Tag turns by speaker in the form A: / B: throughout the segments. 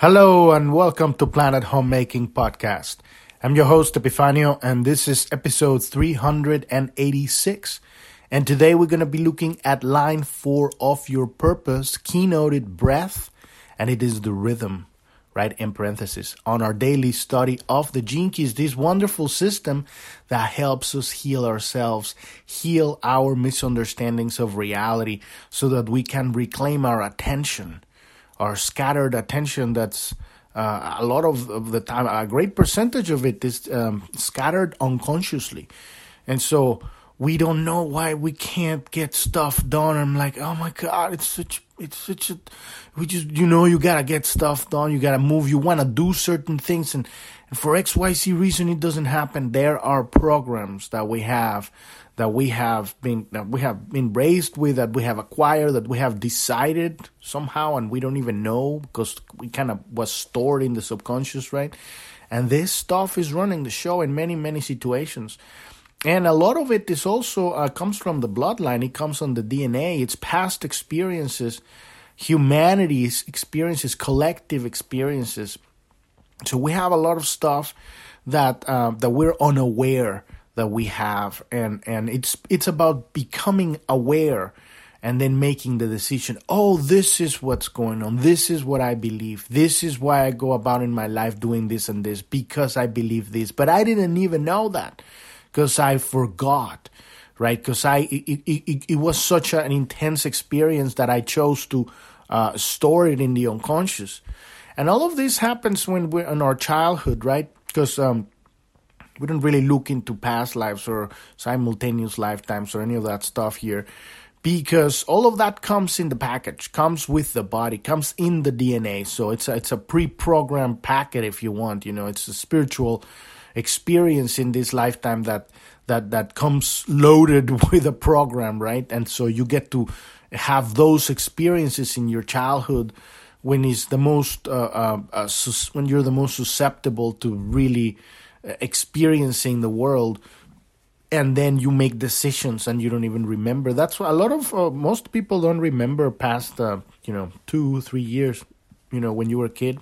A: Hello and welcome to Planet Homemaking Podcast. I'm your host Epifanio and this is episode 386. And today we're going to be looking at line 4 of your purpose, keynoted breath, and it is the rhythm, right? In parenthesis, on our daily study of the gene keys, this wonderful system that helps us heal ourselves, heal our misunderstandings of reality so that we can reclaim our attention or scattered attention that's uh, a lot of, of, the time, a great percentage of it is um, scattered unconsciously. And so we don't know why we can't get stuff done. I'm like, oh my God, it's such, it's such a, we just, you know, you gotta get stuff done. You gotta move. You wanna do certain things. And, and for XYZ reason, it doesn't happen. There are programs that we have that we have been that we have been raised with that we have acquired that we have decided somehow and we don't even know because we kind of was stored in the subconscious right? And this stuff is running the show in many many situations. And a lot of it is also uh, comes from the bloodline. It comes on the dna it's past experiences humanity's experiences collective experiences. So we have a lot of stuff that uh, that we're unaware that we have and and it's it's about becoming aware and then making the decision oh this is what's going on. This is what i believe. This is why i go about in my life doing this and this because i believe this. But i didn't even know that because i forgot right? Because i it, it, it, was such an intense experience that i chose to uh, store it in the unconscious. And all of this happens when we're in our childhood right? Because um, we don't really look into past lives or simultaneous lifetimes or any of that stuff here because all of that comes in the package comes with the body comes in the dna so it's a, it's a pre-programmed packet if you want you know it's a spiritual experience in this lifetime that that that comes loaded with a program right? And so you get to have those experiences in your childhood when it's the most uh, uh, uh, when you're the most susceptible to really experiencing the world and then you make decisions and you don't even remember. That's a lot of uh, most people don't remember past uh, you know two three years you know when you were a kid.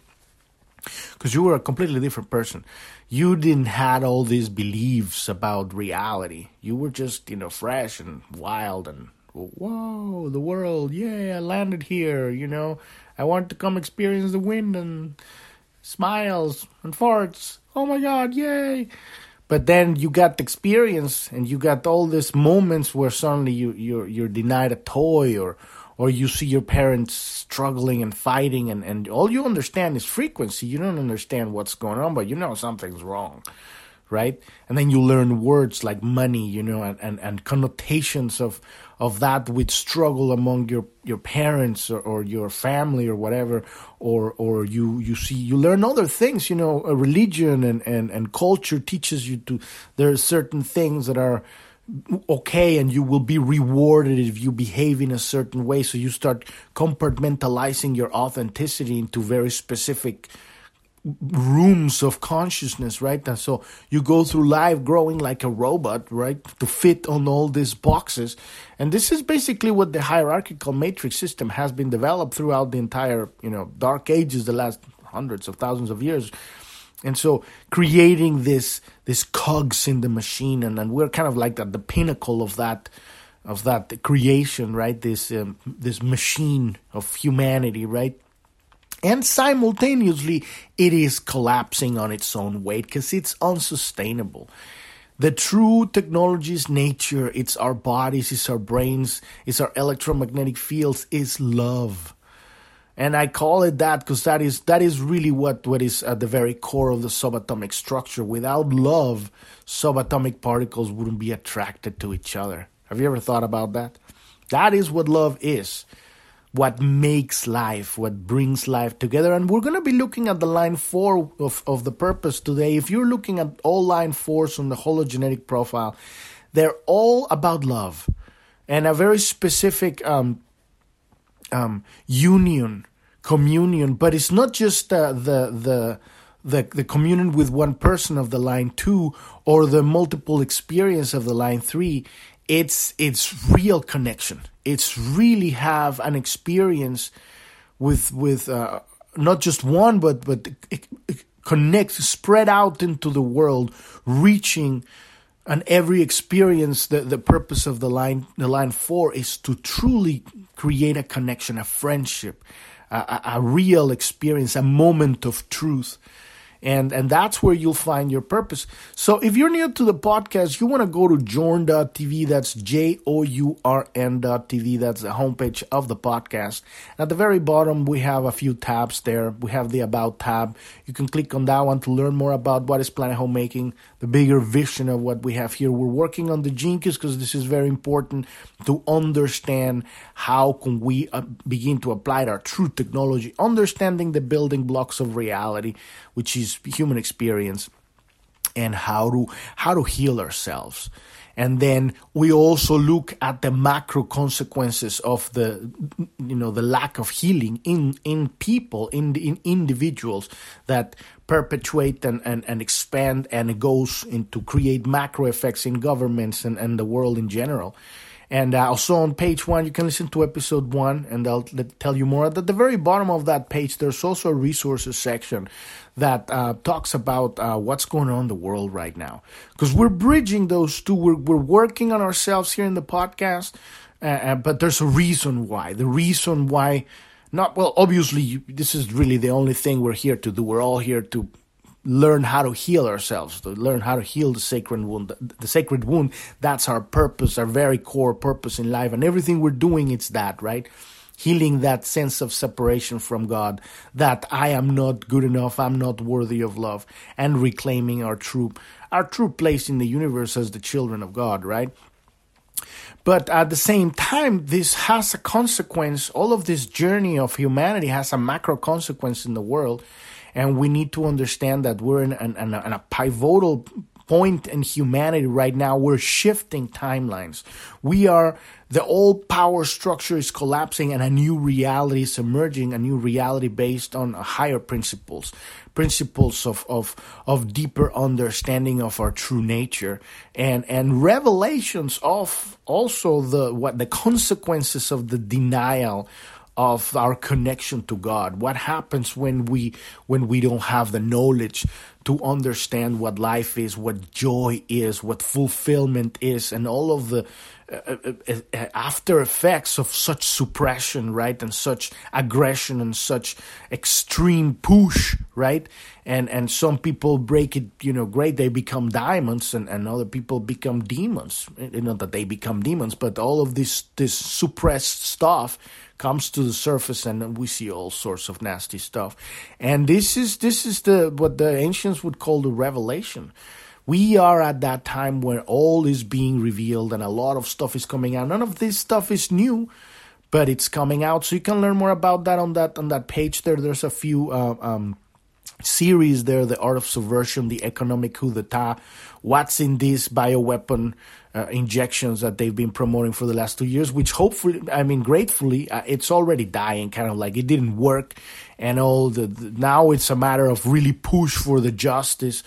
A: Because you were a completely different person. You didn't had all these beliefs about reality. You were just you know fresh and wild and whoa the world yeah i landed here you know. I want to come experience the wind and smiles and farts oh my god, yay! But then you got the experience, and you got all these moments where suddenly you you're you're denied a toy, or or you see your parents struggling and fighting, and and all you understand is frequency. You don't understand what's going on, but you know something's wrong right? And then you learn words like money, you know, and, and, and connotations of of that with struggle among your your parents or, or your family or whatever, or or you you see you learn other things, you know, religion and, and, and culture teaches you to there are certain things that are okay and you will be rewarded if you behave in a certain way. So you start compartmentalizing your authenticity into very specific rooms of consciousness, right? And so you go through life growing like a robot, right, to fit on all these boxes. And this is basically what the hierarchical matrix system has been developed throughout the entire, you know, dark ages, the last hundreds of thousands of years. And so creating this this cogs in the machine, and, and we're kind of like at the pinnacle of that of that creation, right? This um, this machine of humanity, right? And simultaneously it is collapsing on its own weight because it's unsustainable. The true technology's nature, it's our bodies, it's our brains, it's our electromagnetic fields, is love. And I call it that because that is that is really what, what is at the very core of the subatomic structure. Without love, subatomic particles wouldn't be attracted to each other. Have you ever thought about that? That is what love is what makes life, what brings life together. And we're going to be looking at the line four of, of the purpose today. If you're looking at all line fours on the hologenetic profile, they're all about love and a very specific um, um, union, communion. But it's not just uh, the the the the communion with one person of the line two or the multiple experience of the line three it's it's real connection. It's really have an experience with with uh, not just one, but but connects, spread out into the world, reaching and every experience the, the purpose of the line the line four is to truly create a connection a friendship a, a, real experience a moment of truth and and that's where you'll find your purpose. So if you're new to the podcast, you want to go to journ.tv. That's J O U R N.tv. That's the homepage of the podcast. At the very bottom, we have a few tabs there. We have the About tab. You can click on that one to learn more about what is Planet Homemaking, the bigger vision of what we have here. We're working on the Keys because this is very important to understand how can we uh, begin to apply our true technology, understanding the building blocks of reality, which is human experience and how to how to heal ourselves. And then we also look at the macro consequences of the you know the lack of healing in in people in in individuals that perpetuate and, and, and expand and it goes into create macro effects in governments and, and the world in general and uh, also on page one, you can listen to episode one, and I'll tell you more. At the very bottom of that page, there's also a resources section that uh, talks about uh, what's going on in the world right now. Because we're bridging those two. We're, we're working on ourselves here in the podcast, but there's a reason why. The reason why, not well, obviously, this is really the only thing we're here to do. We're all here to learn how to heal ourselves, to learn how to heal the sacred wound. The sacred wound, that's our purpose, our very core purpose in life. And everything we're doing, it's that, right? Healing that sense of separation from God, that I am not good enough, I'm not worthy of love, and reclaiming our true, our true place in the universe as the children of God, right? But at the same time, this has a consequence. All of this journey of humanity has a macro consequence in the world and we need to understand that we're in, in, in, a, in a pivotal point in humanity right now. We're shifting timelines. We are, the old power structure is collapsing and a new reality is emerging, a new reality based on higher principles, principles of, of, of deeper understanding of our true nature and, and revelations of also the, what the consequences of the denial of our connection to God. What happens when we when we don't have the knowledge to understand what life is, what joy is, what fulfillment is, and all of the Uh, uh, uh, after effects of such suppression, right, and such aggression and such extreme push, right, and and some people break it, you know, great, they become diamonds, and, and other people become demons. Not that they become demons, but all of this this suppressed stuff comes to the surface and we see all sorts of nasty stuff. And this is this is the what the ancients would call the revelation. We are at that time where all is being revealed and a lot of stuff is coming out. None of this stuff is new, but it's coming out. So you can learn more about that on that on that page there. There's a few uh, um, series there the art of subversion the economic coup d'etat what's in this bioweapon uh, injections that they've been promoting for the last two years which hopefully i mean gratefully uh, it's already dying kind of like it didn't work and all the, the now it's a matter of really push for the justice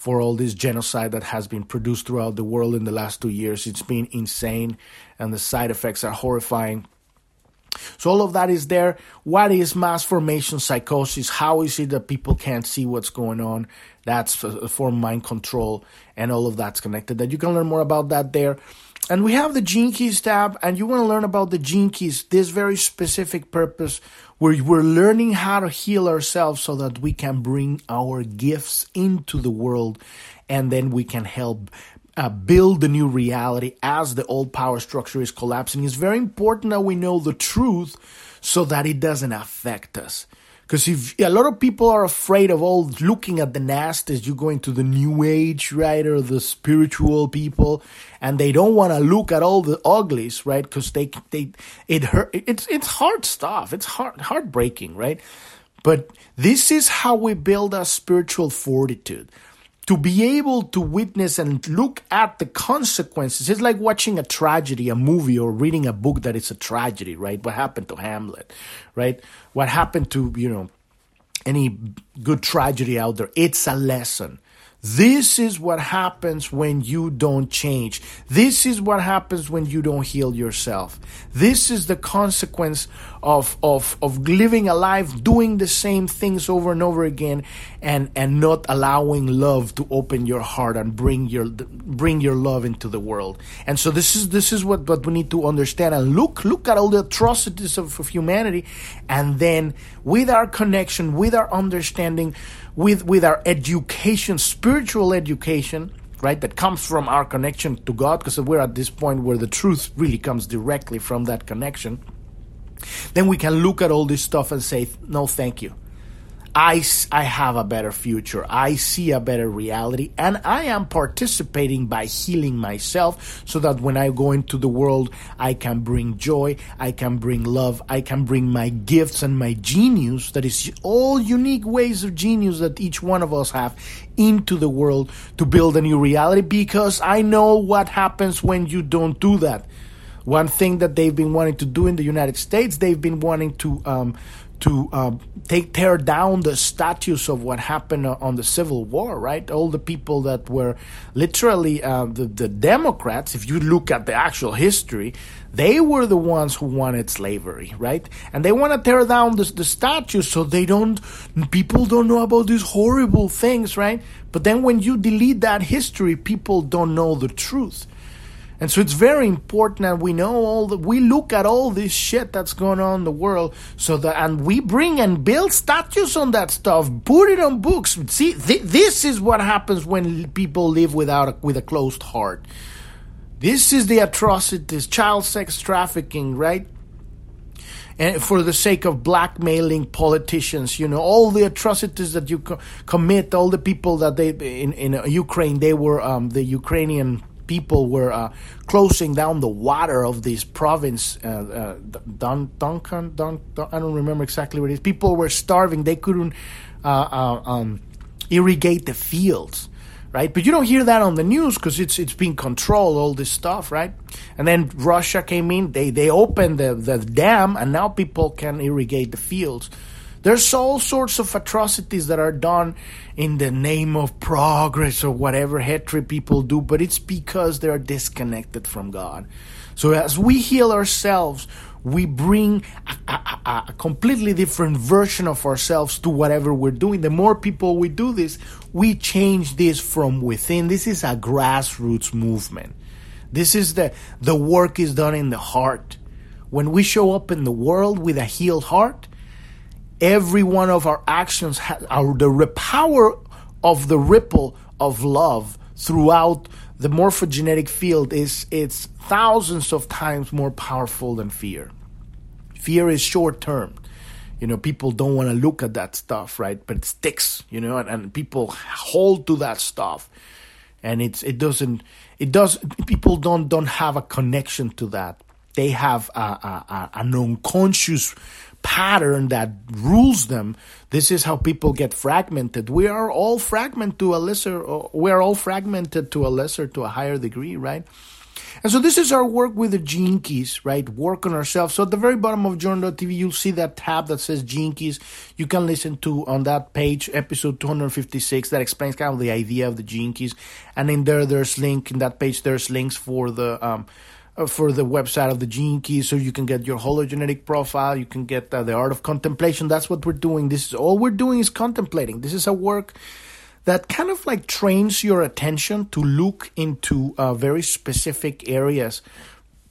A: for all this genocide that has been produced throughout the world in the last two years it's been insane and the side effects are horrifying so all of that is there. What is mass formation psychosis? How is it that people can't see what's going on? That's uh, form of mind control, and all of that's connected. That you can learn more about that there. And we have the Gene Keys tab, and you want to learn about the Gene Keys, this very specific purpose we're learning how to heal ourselves so that we can bring our gifts into the world and then we can help uh, build the new reality as the old power structure is collapsing. It's very important that we know the truth so that it doesn't affect us. Because if a lot of people are afraid of all looking at the nasties, you go into the new age, right, or the spiritual people, and they don't want to look at all the uglies, right? Because they they it hurt. It's it's hard stuff. It's heart heartbreaking, right? But this is how we build our spiritual fortitude to be able to witness and look at the consequences. It's like watching a tragedy, a movie, or reading a book that is a tragedy, right? What happened to Hamlet, right? What happened to, you know, any good tragedy out there? It's a lesson This is what happens when you don't change. This is what happens when you don't heal yourself. This is the consequence of, of, of living a life doing the same things over and over again and, and not allowing love to open your heart and bring your, bring your love into the world. And so this is, this is what, what we need to understand and look, look at all the atrocities of, of humanity. And then with our connection, with our understanding, with with our education, spiritual education, right? That comes from our connection to God, because we're at this point where the truth really comes directly from that connection. Then we can look at all this stuff and say, no, thank you. I, I have a better future. I see a better reality. And I am participating by healing myself so that when I go into the world, I can bring joy, I can bring love, I can bring my gifts and my genius, that is all unique ways of genius that each one of us have, into the world to build a new reality because I know what happens when you don't do that. One thing that they've been wanting to do in the United States, they've been wanting to um, to uh, take tear down the statues of what happened on the Civil War, right? All the people that were literally uh, the the Democrats. If you look at the actual history, they were the ones who wanted slavery, right? And they want to tear down the, the statues so they don't people don't know about these horrible things, right? But then when you delete that history, people don't know the truth. And so it's very important that we know all that we look at all this shit that's going on in the world so that and we bring and build statues on that stuff, put it on books. See, th- this is what happens when people live without a, with a closed heart. This is the atrocities, child sex trafficking, right? and for the sake of blackmailing politicians, you know, all the atrocities that you co- commit, all the people that they in in Ukraine, they were um, the Ukrainian people were uh, closing down the water of this province. Uh, uh, Dun, Duncan, Dun, Dun, I don't remember exactly what it is. People were starving; they couldn't uh, uh, um, irrigate the fields, right? But you don't hear that on the news because it's it's being controlled. All this stuff, right? And then Russia came in; they they opened the the dam, and now people can irrigate the fields. There's all sorts of atrocities that are done in the name of progress or whatever hatred people do, but it's because they're disconnected from God. So as we heal ourselves, we bring a, a, a, completely different version of ourselves to whatever we're doing. The more people we do this, we change this from within. This is a grassroots movement. This is the, the work is done in the heart. When we show up in the world with a healed heart, every one of our actions our, the power of the ripple of love throughout the morphogenetic field is it's thousands of times more powerful than fear. Fear is short term. You know, people don't want to look at that stuff, right? But it sticks, you know, and, and people hold to that stuff. And it's it doesn't it does people don't don't have a connection to that. They have a, a, a an unconscious pattern that rules them. This is how people get fragmented. We are all fragmented to a lesser, we are all fragmented to a lesser, to a higher degree, right? And so this is our work with the gene keys, right? Work on ourselves. So at the very bottom of Journ.tv, you'll see that tab that says gene keys. You can listen to on that page, episode 256, that explains kind of the idea of the gene keys. And in there, there's link in that page, there's links for the, um, for the website of the Gene Key, so you can get your hologenetic profile. You can get uh, the art of contemplation. That's what we're doing. This is all we're doing is contemplating. This is a work that kind of like trains your attention to look into uh, very specific areas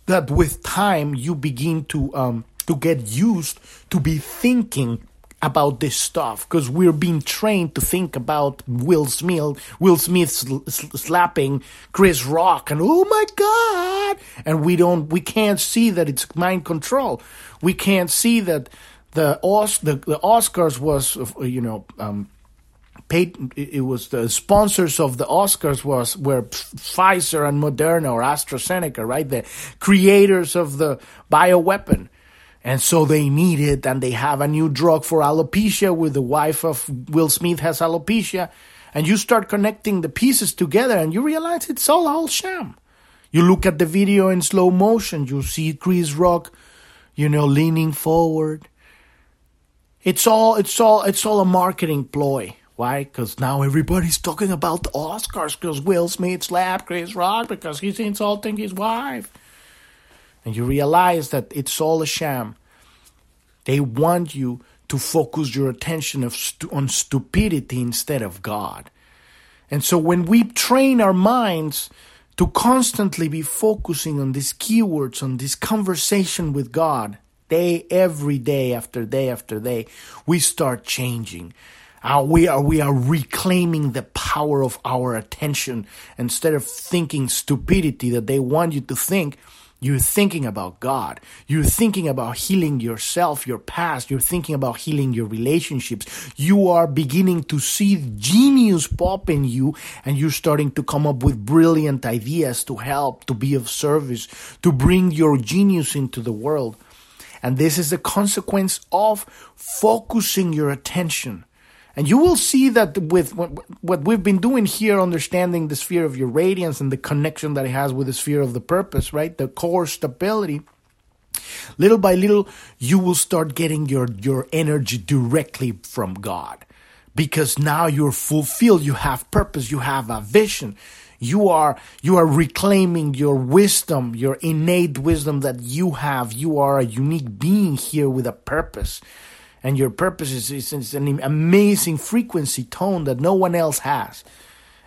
A: that with time you begin to um, to get used to be thinking about this stuff because we're being trained to think about Will Smith, Will Smith sl- slapping Chris Rock, and oh my God! And we don't, we can't see that it's mind control. We can't see that the Os- the, the Oscars was, you know, um, paid. It was the sponsors of the Oscars was were Pfizer and Moderna or AstraZeneca, right? The creators of the bioweapon and so they need it, and they have a new drug for alopecia with the wife of Will Smith has alopecia. And you start connecting the pieces together and you realize it's all all sham. You look at the video in slow motion, you see Chris Rock, you know, leaning forward. It's all it's all it's all a marketing ploy. Why? Because now everybody's talking about the Oscars because Will Smith slapped Chris Rock because he's insulting his wife. And you realize that it's all a sham. They want you to focus your attention stu- on stupidity instead of God. And so when we train our minds to constantly be focusing on these keywords, on this conversation with God, day every day after day after day, we start changing. Uh, we are we are reclaiming the power of our attention instead of thinking stupidity that they want you to think. You're thinking about God. You're thinking about healing yourself, your past. You're thinking about healing your relationships. You are beginning to see genius pop in you and you're starting to come up with brilliant ideas to help, to be of service, to bring your genius into the world. And this is the consequence of focusing your attention. And you will see that with what we've been doing here, understanding the sphere of your radiance and the connection that it has with the sphere of the purpose, right? The core stability. Little by little, you will start getting your, your energy directly from God. Because now you're fulfilled, you have purpose, you have a vision. You are you are reclaiming your wisdom, your innate wisdom that you have. You are a unique being here with a purpose. And your purpose is, is, is an amazing frequency tone that no one else has.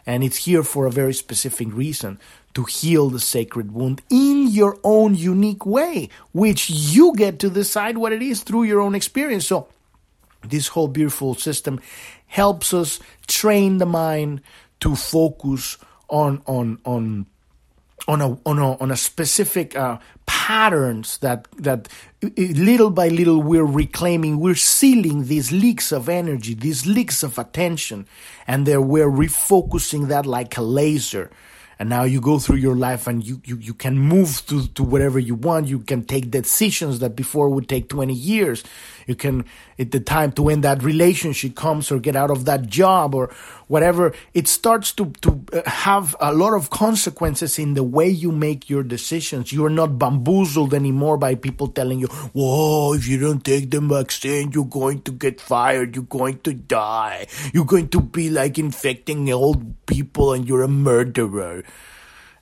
A: And it's here for a very specific reason to heal the sacred wound in your own unique way, which you get to decide what it is through your own experience. So, this whole beautiful system helps us train the mind to focus on on on on a on a on a specific uh, patterns that that little by little we're reclaiming we're sealing these leaks of energy these leaks of attention and there we're refocusing that like a laser and now you go through your life and you, you, you can move to, to whatever you want. You can take decisions that before would take 20 years. You can, at the time to end that relationship comes or get out of that job or whatever, it starts to, to uh, have a lot of consequences in the way you make your decisions. You're not bamboozled anymore by people telling you, whoa, if you don't take the vaccine, you're going to get fired. You're going to die. You're going to be like infecting old people and you're a murderer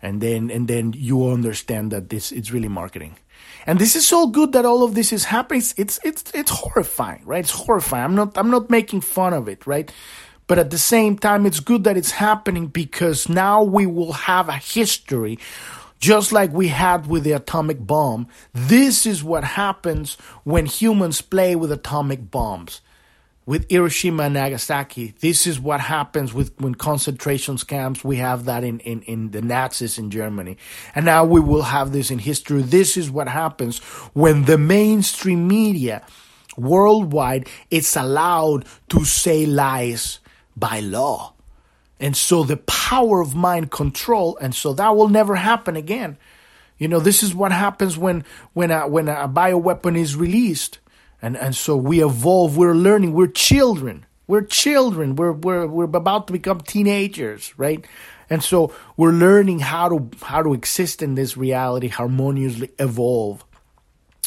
A: and then and then you understand that this it's really marketing and this is so good that all of this is happening. It's it's it's horrifying right? It's horrifying. I'm not i'm not making fun of it right? But at the same time it's good that it's happening because now we will have a history just like we had with the atomic bomb. This is what happens when humans play with atomic bombs with Hiroshima and Nagasaki. This is what happens with when concentration camps. We have that in, in, in the Nazis in Germany. And now we will have this in history. This is what happens when the mainstream media worldwide is allowed to say lies by law. And so the power of mind control, and so that will never happen again. You know, this is what happens when when a, when a bioweapon is released and and so we evolve we're learning we're children we're children we're we're we're about to become teenagers right? And so we're learning how to how to exist in this reality harmoniously evolve.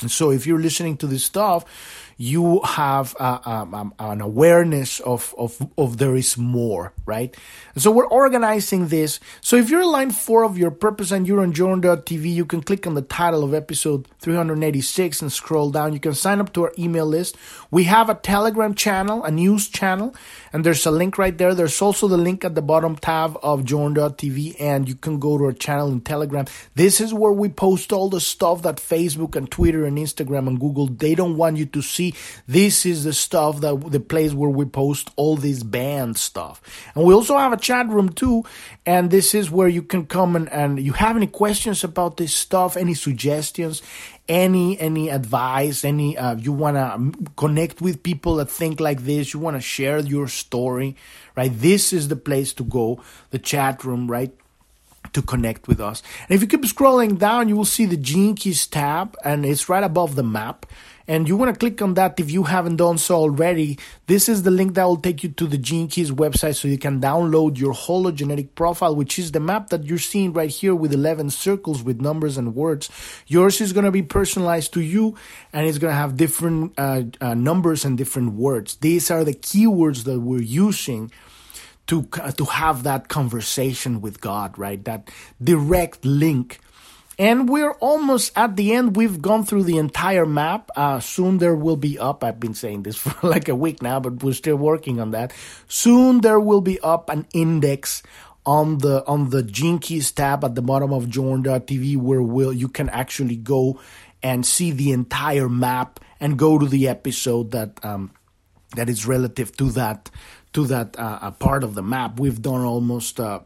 A: And so if you're listening to this stuff you have uh, um, um, an awareness of, of, of there is more, right? so we're organizing this. So if you're in line four of your purpose and you're on Journ.tv, you can click on the title of episode 386 and scroll down. You can sign up to our email list. We have a Telegram channel, a news channel, and there's a link right there. There's also the link at the bottom tab of Journ.tv, and you can go to our channel in Telegram. This is where we post all the stuff that Facebook and Twitter and Instagram and Google, they don't want you to see see this is the stuff that the place where we post all this banned stuff. And we also have a chat room too. And this is where you can come and, and you have any questions about this stuff, any suggestions, any any advice, any uh, you want to connect with people that think like this, you want to share your story, right? This is the place to go, the chat room, right? to connect with us. And if you keep scrolling down, you will see the Keys tab, and it's right above the map. And you want to click on that if you haven't done so already. This is the link that will take you to the Gene Keys website so you can download your hologenetic profile, which is the map that you're seeing right here with 11 circles with numbers and words. Yours is going to be personalized to you and it's going to have different uh, uh, numbers and different words. These are the keywords that we're using to to have that conversation with God, right? That direct link. And we're almost at the end. We've gone through the entire map. Uh, soon there will be up. I've been saying this for like a week now, but we're still working on that. Soon there will be up an index on the on the Keys tab at the bottom of Journ.tv where will you can actually go and see the entire map and go to the episode that um, that is relative to that to that uh, part of the map. We've done almost uh,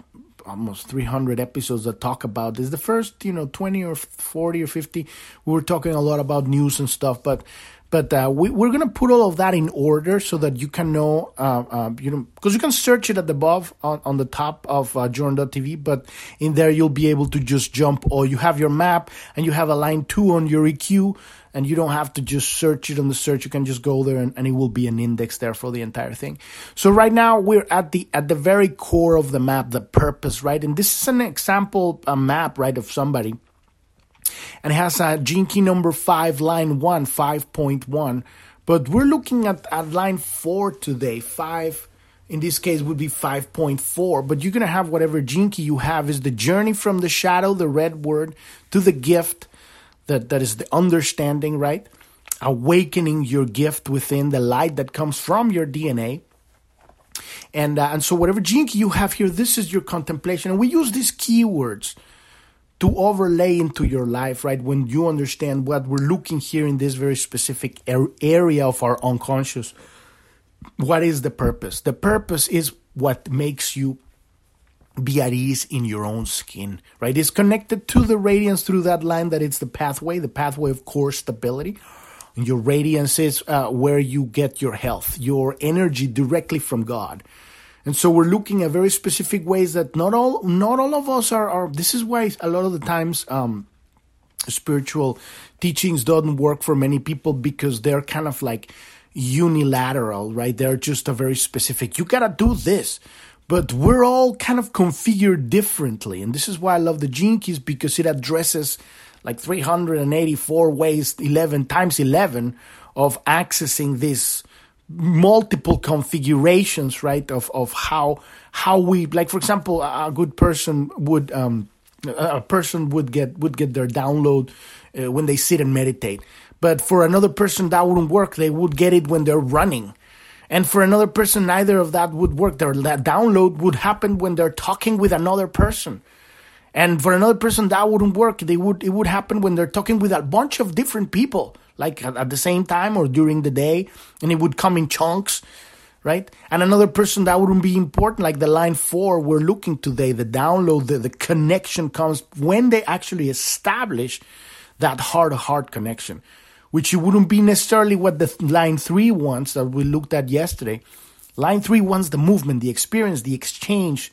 A: almost 300 episodes that talk about this. The first, you know, 20 or 40 or 50, we were talking a lot about news and stuff, but but uh, we, we're gonna put all of that in order so that you can know, uh, uh, you know, because you can search it at the above on, on the top of uh, Journ.tv, but in there you'll be able to just jump, or you have your map and you have a line two on your EQ, and you don't have to just search it on the search. You can just go there and, and it will be an index there for the entire thing. So right now we're at the at the very core of the map, the purpose, right? And this is an example a map, right, of somebody. And it has a key number five, line one, 5.1. But we're looking at, at line four today, five in this case would be 5.4 but you're going to have whatever key you have is the journey from the shadow the red word to the gift that, that is the understanding, right? Awakening your gift within the light that comes from your DNA. And, uh, and so, whatever gene you have here, this is your contemplation. And we use these keywords to overlay into your life, right? When you understand what we're looking here in this very specific area of our unconscious. What is the purpose? The purpose is what makes you be at ease in your own skin, right? It's connected to the radiance through that line that it's the pathway, the pathway of core stability. And your radiance is uh, where you get your health, your energy directly from God. And so we're looking at very specific ways that not all, not all of us are, are this is why a lot of the times, um, spiritual teachings don't work for many people because they're kind of like unilateral, right? They're just a very specific, you gotta do this but we're all kind of configured differently. And this is why I love the Gene Keys because it addresses like 384 ways, 11 times 11 of accessing these multiple configurations, right? Of, of how, how we, like, for example, a good person would, um, a person would get, would get their download uh, when they sit and meditate. But for another person, that wouldn't work. They would get it when they're running and for another person, neither of that would work. Their download would happen when they're talking with another person. And for another person, that wouldn't work. They would, it would happen when they're talking with a bunch of different people, like at, at the same time or during the day, and it would come in chunks, right? And another person that wouldn't be important, like the line four we're looking today, the download, the, the connection comes when they actually establish that heart to heart connection which wouldn't be necessarily what the line three wants that we looked at yesterday. Line three wants the movement, the experience, the exchange.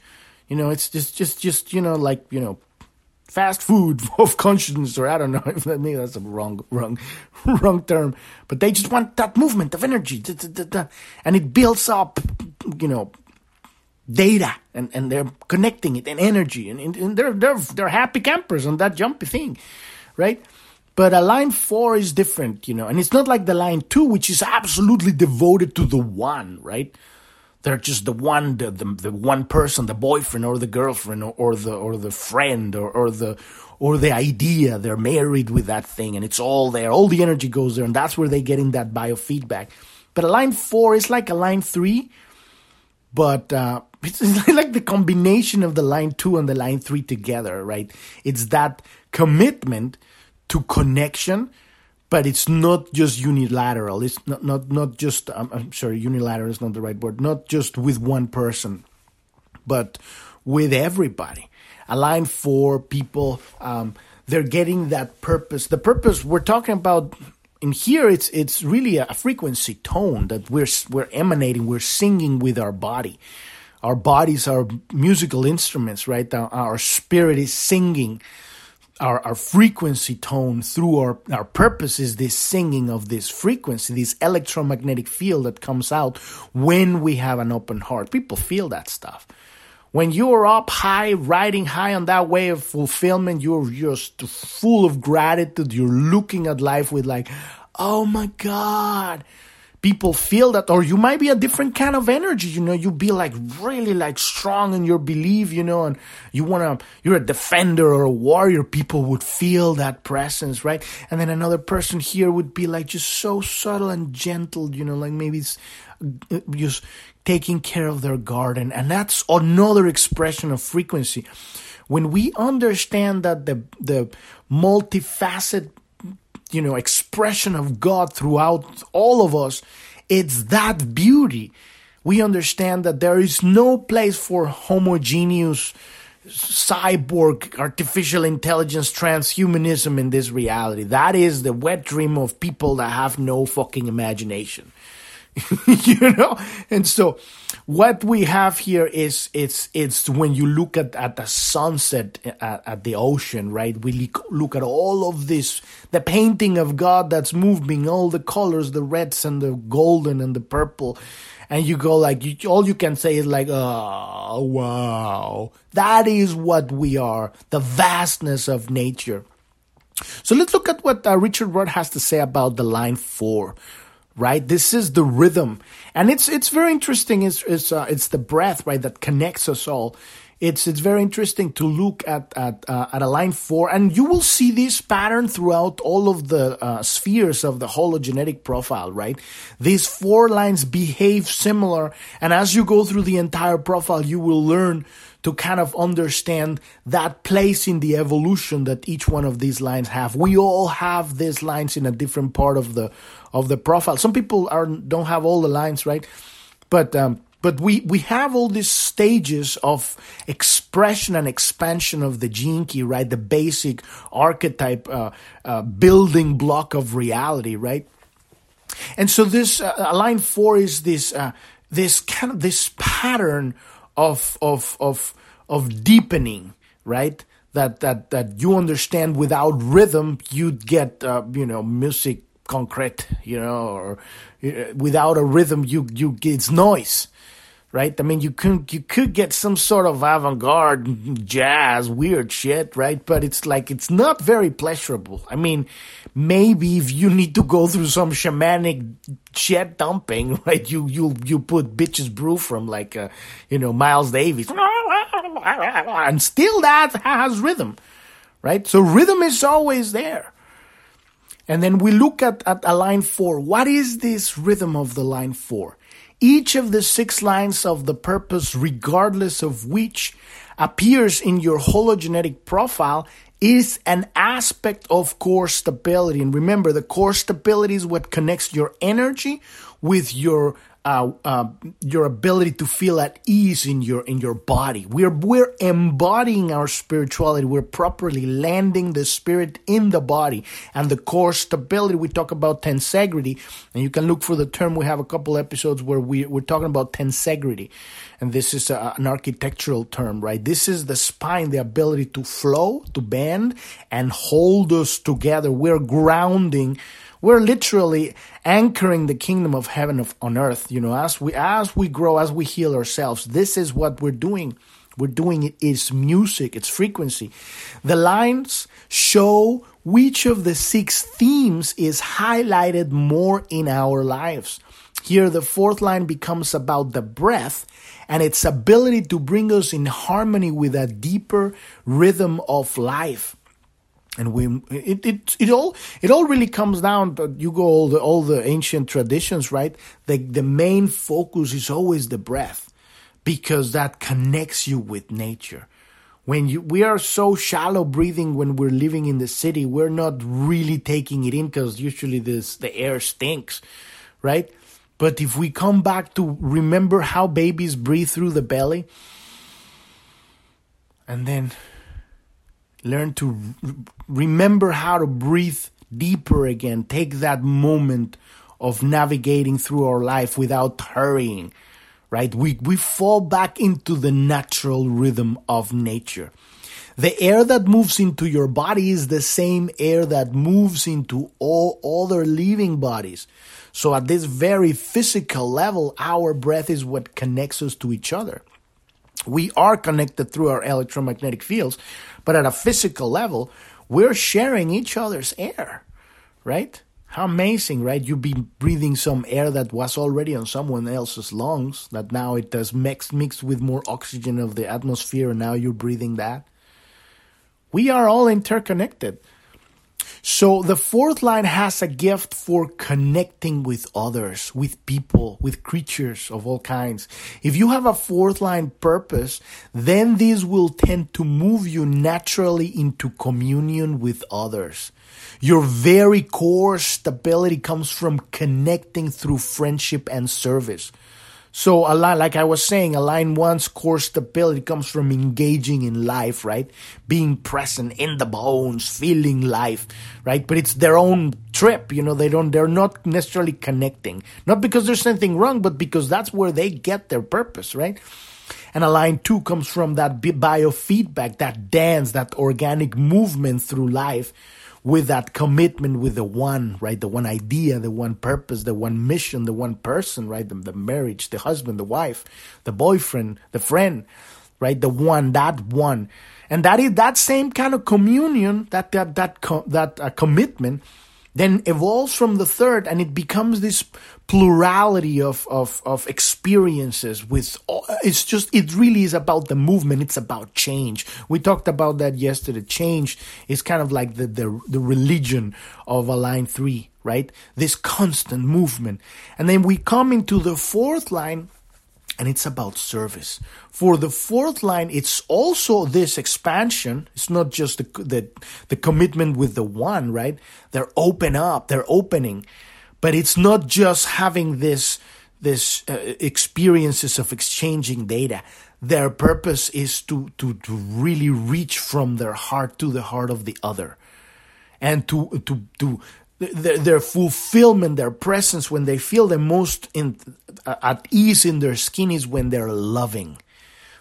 A: You know, it's just, just, just, you know, like, you know, fast food of consciousness, or I don't know if that, maybe that's a wrong, wrong, wrong term. But they just want that movement of energy, and it builds up, you know, data, and, and they're connecting it and energy, and, and they're they're they're happy campers on that jumpy thing, right? But a line four is different, you know, and it's not like the line two, which is absolutely devoted to the one, right? They're just the one, the, the, the one person, the boyfriend or the girlfriend or, or the or the friend or, or the or the idea. They're married with that thing, and it's all there. All the energy goes there, and that's where they get in that biofeedback. But a line four is like a line three, but uh, it's like the combination of the line two and the line three together, right? It's that commitment to connection, but it's not just unilateral. It's not not not just. Um, I'm sorry, unilateral is not the right word. Not just with one person, but with everybody. A line four people. Um, they're getting that purpose. The purpose we're talking about in here, it's it's really a frequency tone that we're we're emanating. We're singing with our body our bodies are musical instruments, right? Our, our spirit is singing. Our, our frequency tone through our, our purpose is this singing of this frequency, this electromagnetic field that comes out when we have an open heart. People feel that stuff when you're up high, riding high on that way of fulfillment, you're just full of gratitude. You're looking at life with like, oh my God. People feel that, or you might be a different kind of energy, you know, you be like really like strong in your belief, you know, and you wanna, you're a defender or a warrior. People would feel that presence, right? And then another person here would be like just so subtle and gentle, you know, like maybe it's uh, just taking care of their garden. And that's another expression of frequency. When we understand that the, the multifaceted, you know, expression of God throughout all of us, it's that beauty. We understand that there is no place for homogeneous cyborg artificial intelligence transhumanism in this reality. That is the wet dream of people that have no fucking imagination. you know? And so what we have here is it's it's when you look at, at the sunset at, at the ocean right? We look at all of this the painting of god that's moving all the colors the reds and the golden and the purple. And you go like you, all you can say is like oh wow. That is what we are the vastness of nature. So let's look at what uh, richard rudd has to say about the line four right? This is the rhythm, and it's it's very interesting. It's it's uh, it's the breath, right, that connects us all. It's it's very interesting to look at at uh, at a line four, and you will see this pattern throughout all of the uh, spheres of the hologenetic profile, right? These four lines behave similar, and as you go through the entire profile, you will learn to kind of understand that place in the evolution that each one of these lines have. We all have these lines in a different part of the of the profile. Some people are don't have all the lines right, but um, but we we have all these stages of expression and expansion of the key, right? The basic archetype uh, uh, building block of reality, right? And so this uh, line four is this uh, this kind of this pattern of of of of deepening, right? That that that you understand without rhythm, you'd get uh, you know music concrete, you know, or uh, without a rhythm, you you it's noise, right? I mean, you could you could get some sort of avant-garde jazz, weird shit, right? But it's like it's not very pleasurable. I mean, maybe if you need to go through some shamanic shit dumping, right? You you you put bitches brew from like uh, you know Miles Davis, and still that has rhythm, right? So rhythm is always there. And then we look at, at a line four. What is this rhythm of the line four? Each of the six lines of the purpose, regardless of which appears in your hologenetic profile, is an aspect of core stability. And remember, the core stability is what connects your energy with your uh, uh, your ability to feel at ease in your in your body. We're we're embodying our spirituality. We're properly landing the spirit in the body and the core stability. We talk about tensegrity, and you can look for the term. We have a couple episodes where we we're talking about tensegrity, and this is a, an architectural term, right? This is the spine, the ability to flow, to bend, and hold us together. We're grounding we're literally anchoring the kingdom of heaven of, on earth. You know, as we as we grow, as we heal ourselves, this is what we're doing. We're doing it is music, it's frequency. The lines show which of the six themes is highlighted more in our lives. Here, the fourth line becomes about the breath and its ability to bring us in harmony with a deeper rhythm of life and we it, it it all it all really comes down to you go all the all the ancient traditions right? The the main focus is always the breath because that connects you with nature. When you we are so shallow breathing when we're living in the city we're not really taking it in because usually this the air stinks right? But if we come back to remember how babies breathe through the belly and then Learn to remember how to breathe deeper again. Take that moment of navigating through our life without hurrying, right? We, we fall back into the natural rhythm of nature. The air that moves into your body is the same air that moves into all other living bodies. So at this very physical level, our breath is what connects us to each other. We are connected through our electromagnetic fields, but at a physical level, we're sharing each other's air, right? How amazing, right? You've been breathing some air that was already on someone else's lungs, that now it does mix mixed with more oxygen of the atmosphere, and now you're breathing that. We are all interconnected. So the fourth line has a gift for connecting with others, with people, with creatures of all kinds. If you have a fourth line purpose, then this will tend to move you naturally into communion with others. Your very core stability comes from connecting through friendship and service. So a line, like I was saying, a line one's core stability comes from engaging in life, right? Being present in the bones, feeling life, right? But it's their own trip, you know, they don't, they're not necessarily connecting. Not because there's anything wrong, but because that's where they get their purpose, right? And a line two comes from that biofeedback, that dance, that organic movement through life with that commitment with the one, right? The one idea, the one purpose, the one mission, the one person, right? The, the marriage, the husband, the wife, the boyfriend, the friend, right? The one, that one. And that is that same kind of communion, that, that, that, that uh, commitment then evolves from the third and it becomes this plurality of, of, of experiences with it's just it really is about the movement. It's about change. We talked about that yesterday. Change is kind of like the the, the religion of a line three right? This constant movement. And then we come into the fourth line and it's about service. For the fourth line, it's also this expansion. It's not just the, the, the commitment with the one, right? They're open up, they're opening, but it's not just having this this uh, experiences of exchanging data. Their purpose is to, to to really reach from their heart to the heart of the other, and to to to their, their fulfillment, their presence, when they feel the most in, at ease in their skin is when they're loving,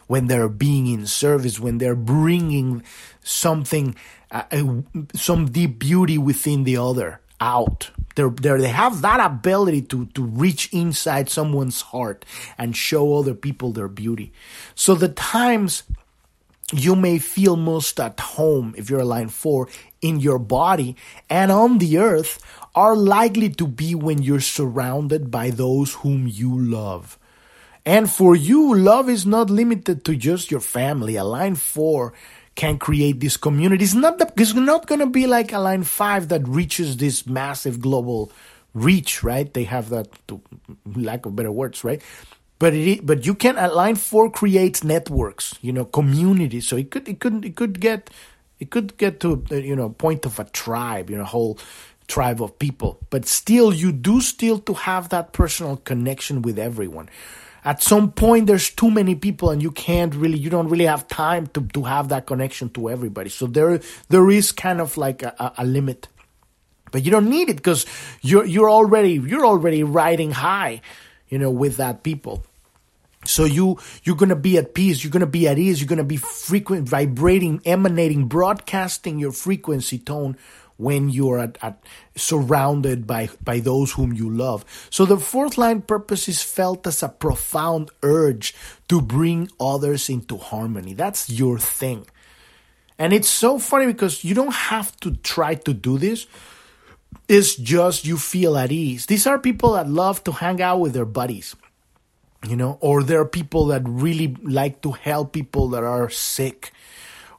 A: when they're being in service, when they're bringing something, uh, some deep beauty within the other out. They're, they're, they have that ability to, to reach inside someone's heart and show other people their beauty. So the times you may feel most at home if you're a line four in your body and on the earth are likely to be when you're surrounded by those whom you love. And for you, love is not limited to just your family. A line four can create this community. It's not, the, it's not going to be like a line five that reaches this massive global reach, right? They have that, to lack of better words, right? but it but you can line four creates networks you know communities so it could it could it could get it could get to uh, you know point of a tribe you know whole tribe of people but still you do still to have that personal connection with everyone at some point there's too many people and you can't really you don't really have time to, to have that connection to everybody so there there is kind of like a, a limit but you don't need it because you're you're already you're already riding high you know with that people so you you're gonna be at peace. You're gonna be at ease. You're gonna be frequent, vibrating, emanating, broadcasting your frequency tone when you're at, at, surrounded by by those whom you love. So the fourth line purpose is felt as a profound urge to bring others into harmony. That's your thing. And it's so funny because you don't have to try to do this. It's just you feel at ease. These are people that love to hang out with their buddies you know or there are people that really like to help people that are sick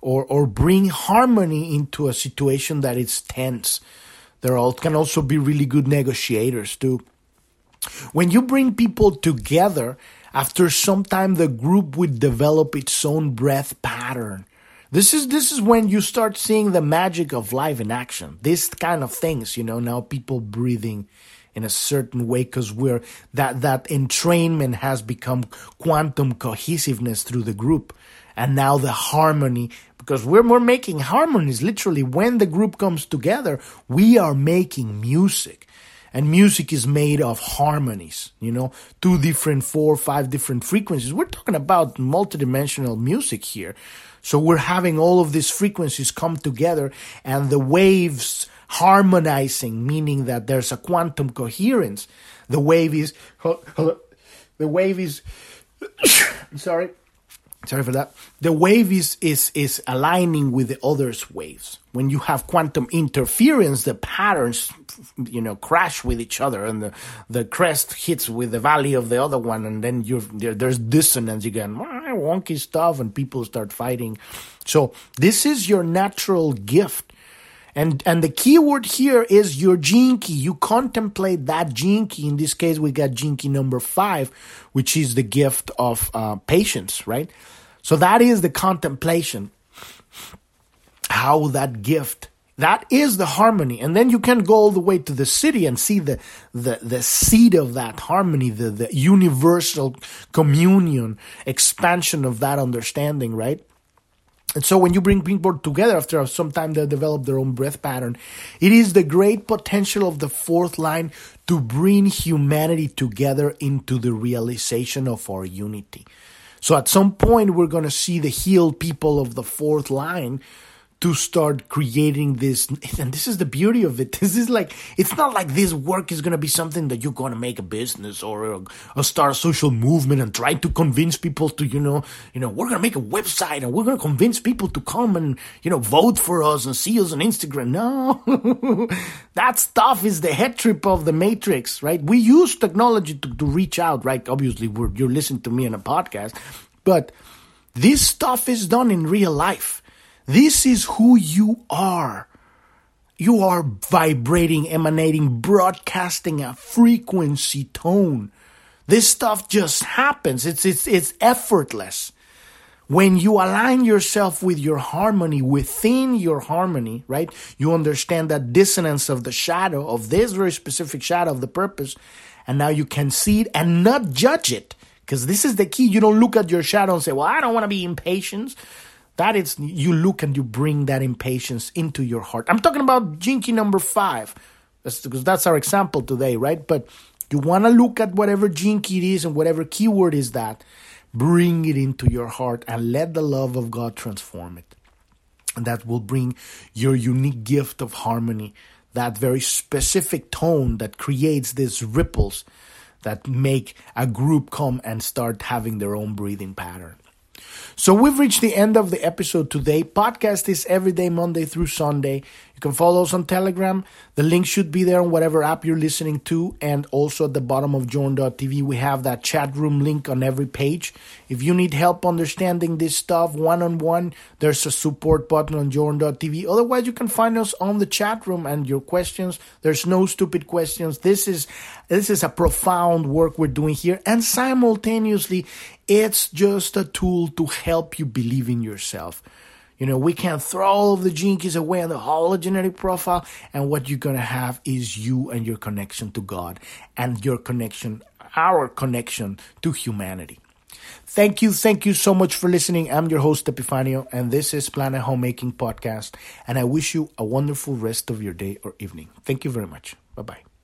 A: or or bring harmony into a situation that is tense. There all can also be really good negotiators too. When you bring people together after some time the group would develop its own breath pattern. This is this is when you start seeing the magic of life in action. This kind of things you know now people breathing in a certain way because we're that that entrainment has become quantum cohesiveness through the group. And now the harmony because we're, we're making harmonies literally when the group comes together we are making music And music is made of harmonies, you know, two different, four, five different frequencies. We're talking about multidimensional music here. So we're having all of these frequencies come together and the waves harmonizing, meaning that there's a quantum coherence. The wave is, the wave is, sorry, sorry for that. The wave is, is, is aligning with the other's waves. When you have quantum interference, the patterns, you know, crash with each other and the, the crest hits with the valley of the other one. And then you there, there's dissonance. again wonky stuff and people start fighting. So this is your natural gift. And and the key word here is your key. You contemplate that key. In this case, we got key number five, which is the gift of uh, patience, right? So that is the contemplation. How that gift that is the harmony. And then you can go all the way to the Siddhi and see the, the, the seed of that harmony, the, the universal communion, expansion of that understanding, right? And so when you bring people together after some time they develop their own breath pattern, it is the great potential of the fourth line to bring humanity together into the realization of our unity. So at some point we're going to see the healed people of the fourth line to start creating this and this is the beauty of it. This is like it's not like this work is going to be something that you're going to make a business or, or start a social movement and try to convince people to you know you know we're going to make a website and we're going to convince people to come and you know vote for us and see us on instagram. No. That stuff is the head trip of the matrix right? We use technology to, to reach out right? Obviously you're listening to me on a podcast but this stuff is done in real life this is who you are. You are vibrating, emanating, broadcasting a frequency tone. This stuff just happens. It's, it's, it's effortless. When you align yourself with your harmony, within your harmony, right? You understand that dissonance of the shadow, of this very specific shadow of the purpose, and now you can see it and not judge it. Because this is the key. You don't look at your shadow and say, well, I don't want to be impatient. That is, you look and you bring that impatience into your heart. I'm talking about Gene Key number five, that's, because that's our example today, right? But you want to look at whatever Gene Key it is and whatever keyword is that, bring it into your heart and let the love of God transform it. And that will bring your unique gift of harmony, that very specific tone that creates these ripples that make a group come and start having their own breathing pattern. So we've reached the end of the episode today. Podcast is every day, Monday through Sunday. Can follow us on Telegram. The link should be there on whatever app you're listening to. And also at the bottom of Journ.tv, we have that chat room link on every page. If you need help understanding this stuff one on one, there's a support button on Journ.tv. Otherwise, you can find us on the chat room and your questions. There's no stupid questions. This is, this is a profound work we're doing here. And simultaneously, it's just a tool to help you believe in yourself. You know, we can throw all of the keys away on the hologenetic profile, and what you're going to have is you and your connection to God and your connection, our connection to humanity. Thank you, thank you so much for listening. I'm your host, Epifanio, and this is Planet Homemaking Podcast, and I wish you a wonderful rest of your day or evening. Thank you very much. Bye bye.